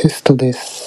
テストです。